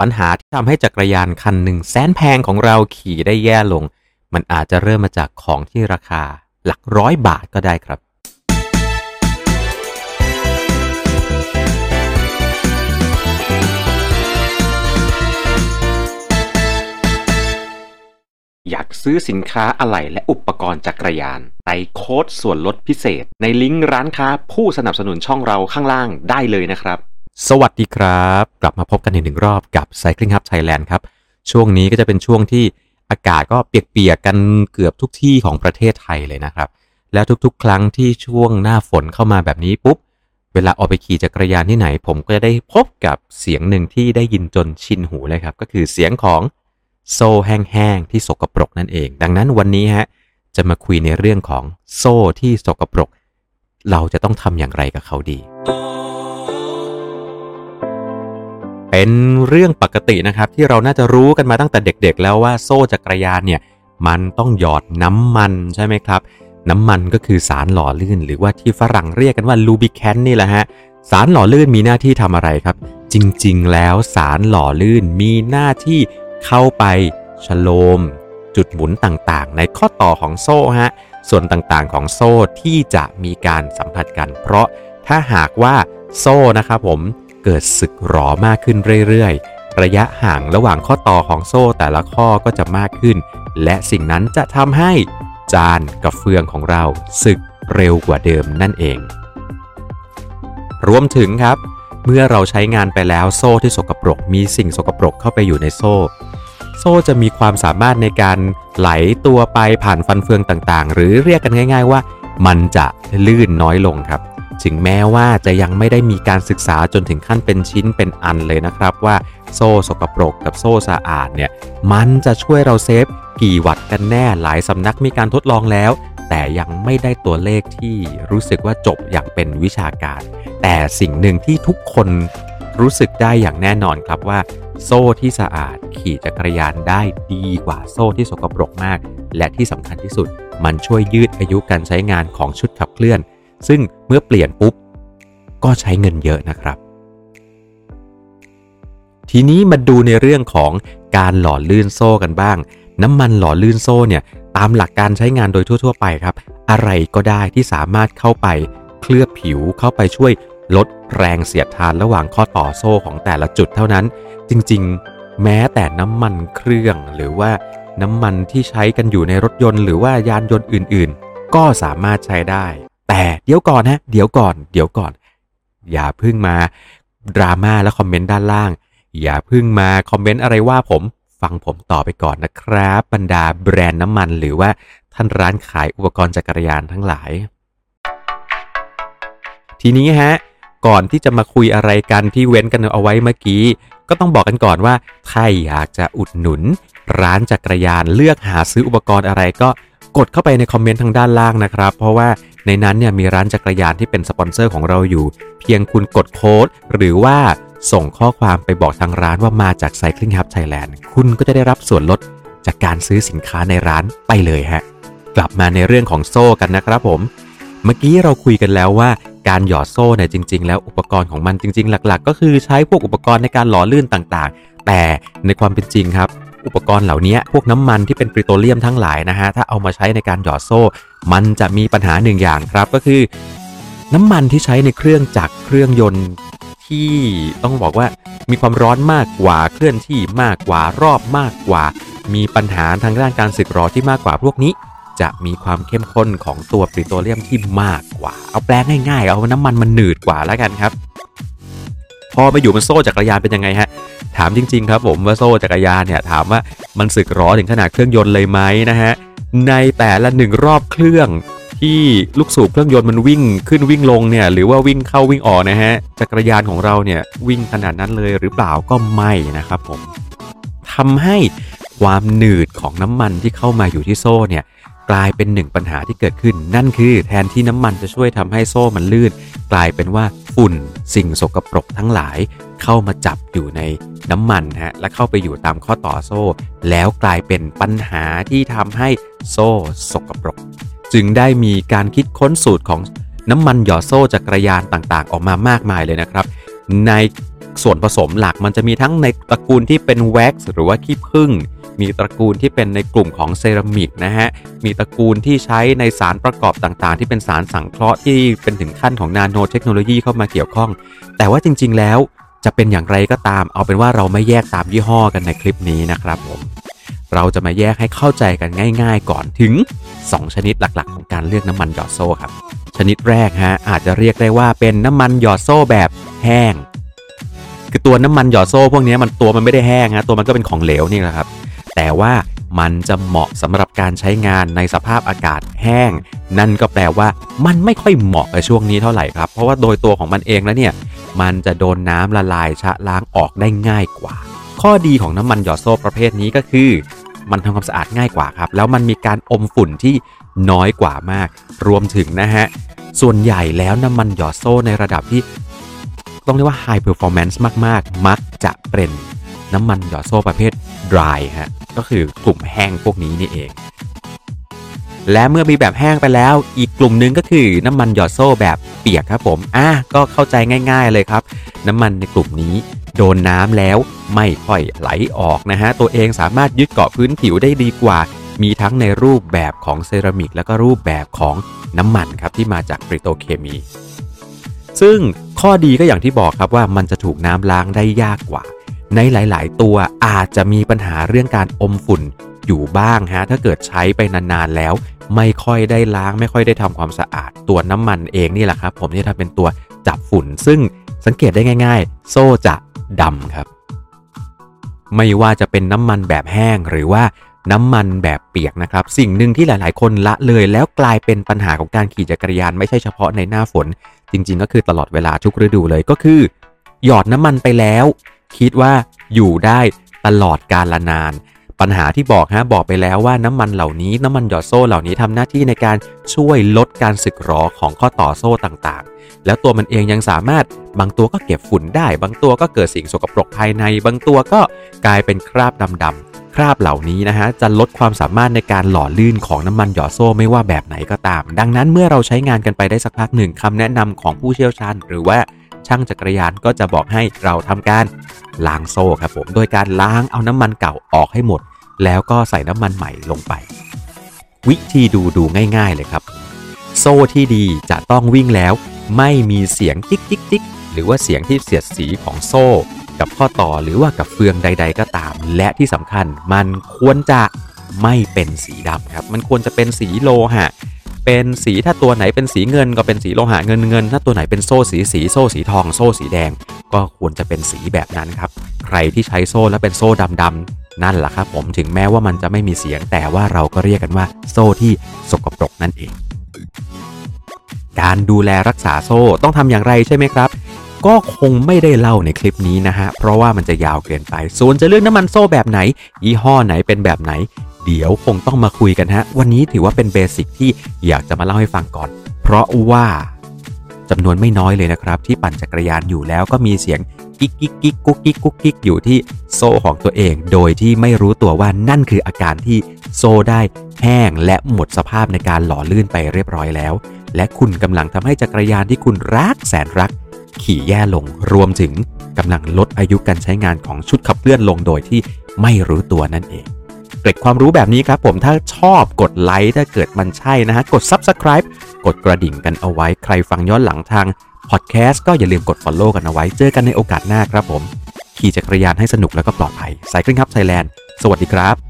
ปัญหาที่ทำให้จักรยานคันหนึ่งแสนแพงของเราขี่ได้แย่ลง มันอาจจะเริ่มมาจากของที่ราคาหลักร้อยบาทก็ได้ครับ อยากซื้อสินค้าอะไหล่และอุปกรณ์จักรยานใส่โค้ดส่วนลดพิเศษ ในลิงก์ร้านค้าผู้สนับสนุนช่องเราข้างล่างได้เลยนะครับ สวัสดีครับ กลับมาพบกันอีกหนึ่งรอบกับ Cycling Hub Thailand ครับ ช่วงนี้ก็จะเป็นช่วงที่อากาศก็เปียกๆกันเกือบทุกที่ของประเทศไทยเลยนะครับ แล้วทุกๆ ครั้งที่ช่วงหน้าฝนเข้ามาแบบนี้ปุ๊บ เวลาออกไปขี่จักรยานที่ไหน ผมก็จะได้พบกับเสียงหนึ่งที่ได้ยินจนชินหูเลยครับ ก็คือเสียงของโซ่แห้งๆที่สกปรกนั่นเอง ดังนั้นวันนี้ฮะจะมาคุยในเรื่องของโซ่ที่สกปรก เราจะต้องทำอย่างไรกับเขาดี เป็นเรื่องปกตินะครับที่เราน่าจะรู้กันมาตั้งแต่เด็กๆ แล้วว่าโซ่จักรยานเนี่ยมันต้องหยอดน้ำมันใช่ไหมครับ น้ำมันก็คือสารหล่อลื่น หรือว่าที่ฝรั่งเรียกกันว่าลูบิแคนนี่แหละฮะสารหล่อลื่นมีหน้าที่ทำอะไรครับ จริงๆ แล้วสารหล่อลื่นมีหน้าที่เข้าไปชโลม จุดหมุนต่างๆ ในข้อต่อของโซ่ฮะส่วนต่างๆของโซ่ที่จะมีการสัมผัสกัน เพราะถ้าหากว่าโซ่นะครับผม เกิดสึกหรอมากขึ้นเรื่อยๆ ระยะห่างระหว่างข้อต่อของโซ่แต่ละข้อก็จะมากขึ้น และสิ่งนั้นจะทำให้จานกับเฟืองของเราสึกเร็วกว่าเดิมนั่นเอง รวมถึงครับ เมื่อเราใช้งานไปแล้วโซ่ที่สกปรก มีสิ่งสกปรกเข้าไปอยู่ในโซ่ โซ่จะมีความสามารถในการไหลตัวไปผ่านฟันเฟืองต่างๆ หรือเรียกกันง่าย ๆ ว่า มันจะลื่นน้อยลงครับ ถึงแม้ว่าจะยังไม่ได้มีการศึกษาจนถึงขั้นเป็นชิ้นเป็นอันเลยนะครับว่าโซ่สกปรกกับโซ่สะอาดเนี่ยมันจะช่วยเราเซฟกี่วัตต์กันแน่หลายสำนักมีการทดลองแล้ว แต่ยังไม่ได้ตัวเลขที่รู้สึกว่าจบอย่างเป็นวิชาการ แต่สิ่งหนึ่งที่ทุกคนรู้สึกได้อย่างแน่นอนครับว่า โซ่ที่สะอาดขี่จักรยานได้ดีกว่าโซ่ที่สกปรกมาก และที่สำคัญที่สุด มันช่วยยืดอายุการใช้งานของชุดขับเคลื่อน ซึ่งเมื่อเปลี่ยนปุ๊บ ก็ใช้เงินเยอะนะครับ ทีนี้มาดูในเรื่องของการหล่อลื่นโซ่กันบ้าง น้ำมันหล่อลื่นโซ่เนี่ยตามหลักการใช้งานโดยทั่ว ๆ ไปครับ อะไรก็ได้ที่สามารถเข้าไปเคลือบผิวเข้าไปช่วยลดแรงเสียดทานระหว่างข้อต่อโซ่ของแต่ละจุดเท่านั้น จริงๆ แม้แต่น้ำมันเครื่องหรือว่าน้ำมันที่ใช้กันอยู่ในรถยนต์ หรือว่ายานยนต์อื่นๆ ก็สามารถใช้ได้ แต่เดี๋ยวก่อนฮะเดี๋ยวก่อน เดี๋ยวก่อน อย่าพิ่งมาดราม่าและคอมเมนต์ด้านล่าง อย่าพิ่งมาคอมเมนต์อะไรว่าผมฟังผมต่อไปก่อนนะครับ บรรดาแบรนด์น้ำมัน หรือว่าท่านร้านขายอุปกรณ์จักรยานทั้งหลาย ทีนี้ฮะ ก่อนที่จะมาคุยอะไรกันที่เว้นกันเอาไว้เมื่อกี้ ก็ต้องบอกกันก่อนว่า ถ้าอยากจะอุดหนุน ร้านจักรยานเลือกหาซื้ออุปกรณ์อะไรก็ กดเข้าไปในคอมเมนต์ทางด้านล่างนะครับ เพราะว่าในนั้นเนี่ยมีร้านจักรยานที่เป็นสปอนเซอร์ของเราอยู่ เพียงคุณกดโค้ดหรือว่าส่งข้อความไปบอกทางร้านว่ามาจาก Cycling Hub Thailand คุณก็จะได้รับส่วนลดจากการซื้อสินค้าในร้านไปเลยฮะ กลับมาในเรื่องของโซ่กันนะครับผม เมื่อกี้เราคุยกันแล้วว่าการหยอดโซ่เนี่ยจริง ๆ แล้วอุปกรณ์ของมันจริง ๆ หลัก ๆ ก็คือใช้พวกอุปกรณ์ในการหล่อลื่นต่างๆ แต่ในความเป็นจริงครับ อุปกรณ์เหล่านี้พวกน้ำมันที่เป็นปริโตรเลียมทั้งหลายนะฮะถ้าเอามาใช้ในการหยอดโซ่ มันจะมีปัญหาหนึ่งอย่างครับก็คือ น้ำมันที่ใช้ในเครื่องจักรเครื่องยนต์ที่ต้องบอกว่ามีความร้อนมากกว่าเคลื่อนที่มากกว่ารอบมากกว่า มีปัญหาทางด้านการสึกหรอที่มากกว่าพวกนี้ จะมีความเข้มข้นของตัวปริโตรเลียมที่มากกว่า เอาแปลง่ายๆ เอาน้ำมันมันหนืดกว่าแล้วกันครับ พอมาอยู่บนโซ่จักรยานเป็นยังไงฮะ ถามจริง ๆ ครับผมว่าโซ่จักรยานเนี่ยถามว่ามันสึกหรอถึงขนาดเครื่องยนต์เลยไหมนะฮะในแต่ละหนึ่งรอบเครื่องที่ลูกสูบเครื่องยนต์มันวิ่งขึ้นวิ่งลงเนี่ยหรือว่าวิ่งเข้าวิ่งออกนะฮะจักรยานของเราเนี่ยวิ่งขนาดนั้นเลยหรือเปล่าก็ไม่นะครับผมทำให้ความหนืดของน้ำมันที่เข้ามาอยู่ที่โซ่เนี่ยกลายเป็นหนึ่งปัญหาที่เกิดขึ้น นั่นคือแทนที่น้ำมันจะช่วยทำให้โซ่มันลื่น กลายเป็นว่าฝุ่นสิ่งสกปรกทั้งหลาย เข้ามาจับอยู่ในน้ำมันฮะและเข้าไปอยู่ตามข้อต่อโซ่ แล้วกลายเป็นปัญหาที่ทำให้โซ่สกปรก จึงได้มีการคิดค้นสูตรของน้ำมันหยอดโซ่จักรยานต่างๆ ออกมามากมายเลยนะครับ ในส่วนผสมหลักมันจะมีทั้งในตระกูลที่เป็นแว็กซ์หรือว่าขี้ผึ้งมีตระกูลที่เป็นในกลุ่มของเซรามิกนะฮะ มีตระกูลที่ใช้ในสารประกอบต่างๆ ที่เป็นสารสังเคราะห์ที่เป็นถึงขั้นของนาโนเทคโนโลยีเข้ามาเกี่ยวข้อง แต่ว่าจริงๆแล้ว จะเป็นอย่างไรก็ตาม เอาเป็นว่าเราไม่แยกตามยี่ห้อกันในคลิปนี้นะครับผมเราจะมาแยกให้เข้าใจกันง่าย ๆ ก่อนถึง 2 ชนิดหลักๆ ของการเลือกน้ำมันหยอดโซ่ครับ ชนิดแรกฮะอาจจะเรียกได้ว่าเป็นน้ำมันหยอดโซ่แบบแห้ง คือตัวน้ำมันหยอดโซ่พวกนี้มันตัวมันไม่ได้แห้งฮะตัวมันก็เป็นของเหลวนี่แหละครับ แต่ว่ามันจะเหมาะสำหรับการใช้งานในสภาพอากาศแห้ง นั่นก็แปลว่ามันไม่ค่อยเหมาะกับช่วงนี้เท่าไหร่ครับ เพราะว่าโดยตัวของมันเองแล้วเนี่ย มันจะโดนน้ำละลายชะล้างออกได้ง่ายกว่า ข้อดีของน้ำมันหยอดโซ่ประเภทนี้ก็คือ มันทำความสะอาดง่ายกว่าครับ แล้วมันมีการอมฝุ่นที่น้อยกว่ามาก รวมถึงนะฮะ ส่วนใหญ่แล้วน้ำมันหยอดโซ่ในระดับที่ต้องเรียกว่า high performance มาก ๆ มักจะเป็นน้ำมันหยอดโซ่ประเภท dry ฮะ ก็คือกลุ่มแห้งพวกนี้นี่เอง และเมื่อมีแบบแห้งไปแล้ว อีกกลุ่มหนึ่งก็คือน้ำมันหยอดโซ่แบบเปียกครับผมอะก็เข้าใจง่าย ๆเลยครับ น้ำมันในกลุ่มนี้ โดนน้ำแล้วไม่ค่อยไหลออกนะฮะตัวเองสามารถยึดเกาะพื้นผิวได้ดีกว่า มีทั้งในรูปแบบของเซรามิก แล้วก็รูปแบบของน้ำมันครับที่มาจากปริโตเคมี ซึ่งข้อดีก็อย่างที่บอกครับว่ามันจะถูกน้ำล้างได้ยากกว่า ในหลาย ๆ ตัวอาจจะมีปัญหาเรื่องการอมฝุ่น อยู่บ้างฮะถ้าเกิดใช้ไปนานๆแล้ว ไม่ค่อยได้ล้างไม่ค่อยได้ทำความสะอาดตัวน้ำมันเองนี่แหละครับ ผมที่ทำเป็นตัวจับฝุ่น ซึ่งสังเกตได้ง่าย ๆ โซ่จะดำครับ ไม่ว่าจะเป็นน้ำมันแบบแห้งหรือว่าน้ำมันแบบเปียกนะครับ สิ่งหนึ่งที่หลาย ๆ คนละเลยแล้วกลายเป็นปัญหาของการขี่จักรยานไม่ใช่เฉพาะในหน้าฝน จริง ๆ ก็คือตลอดเวลาทุกฤดูเลยก็คือ หยอดน้ำมันไปแล้ว คิดว่าอยู่ได้ตลอดกาลนาน ปัญหาที่บอกฮะบอกไปแล้วว่าน้ำมันเหล่านี้น้ำมันหยอดโซ่เหล่านี้ทำหน้าที่ในการช่วยลดการสึกหรอของข้อต่อโซ่ต่างๆ แล้วตัวมันเองยังสามารถบางตัวก็เก็บฝุ่นได้ บางตัวก็เกิดสิ่งสกปรกภายใน บางตัวก็กลายเป็นคราบดำๆคราบเหล่านี้นะฮะจะลดความสามารถในการหล่อลื่นของน้ำมันหยอดโซ่ไม่ว่าแบบไหนก็ตาม ดังนั้นเมื่อเราใช้งานกันไปได้สักพักหนึ่งคำแนะนำของผู้เชี่ยวชาญ หรือว่าช่างจักรยานก็จะบอกให้เราทำการล้างโซ่ครับผมโดยการล้างเอาน้ำมันเก่าออกให้หมด แล้วก็ใส่น้ำมันใหม่ลงไป วิธีดูดูง่ายๆเลยครับ โซ่ที่ดีจะต้องวิ่งแล้วไม่มีเสียงติ๊กติ๊กติ๊กหรือว่าเสียงที่เสียดสีของโซ่ กับข้อต่อหรือว่ากับเฟืองใด ๆ ก็ตาม และที่สำคัญมันควรจะไม่เป็นสีดำครับ มันควรจะเป็นสีโลหะ เป็นสีถ้าตัวไหนเป็นสีเงินก็เป็นสีโลหะเงินเงินถ้าตัวไหนเป็นโซ่สีสีโซ่สีทอง โซ่สีแดง ก็ควรจะเป็นสีแบบนั้นครับ ใครที่ใช้โซ่แล้วเป็นโซ่ดำ นั่นแหละครับผมถึงแม้ว่ามันจะไม่มีเสียง แต่ว่าเราก็เรียกกันว่าโซ่ที่สกปรกนั่นเอง การดูแลรักษาโซ่ต้องทำอย่างไรใช่ไหมครับ ก็คงไม่ได้เล่าในคลิปนี้นะฮะ เพราะว่ามันจะยาวเกินไป ส่วนจะเลือกน้ำมันโซ่แบบไหน ยี่ห้อไหนเป็นแบบไหน เดี๋ยวคงต้องมาคุยกันฮะ วันนี้ถือว่าเป็นเบสิกที่อยากจะมาเล่าให้ฟังก่อน เพราะว่าจำนวนไม่น้อยเลยนะครับ ที่ปั่นจักรยานอยู่แล้วก็มีเสียง กิ๊กกิ๊กกิ๊กกุ๊กกิ๊กกุ๊กกิ๊กอยู่ที่โซ่ของตัวเอง โดยที่ไม่รู้ตัวว่านั่นคืออาการที่โซ่ได้แห้งและหมดสภาพในการหล่อลื่นไปเรียบร้อยแล้ว และคุณกำลังทำให้จักรยานที่คุณรักแสนรัก ขี่แย่ลงรวมถึงกำลังลดอายุการใช้งานของชุดขับเคลื่อนลงโดยที่ไม่รู้ตัวนั่นเองเกร็ดความรู้แบบนี้ครับผมถ้าชอบกดไลค์ถ้าเกิดมันใช่นะฮะ กด Subscribe กดกระดิ่งกันเอาไว้ใครฟังย้อนหลังทาง พอดแคสต์ก็อย่าลืมกด Follow กันเอาไว้ เจอกันในโอกาสหน้าครับผม ขี่จักรยานให้สนุกแล้วก็ปลอดภัยสายคลื่นครับไทยแลนด์ สวัสดีครับ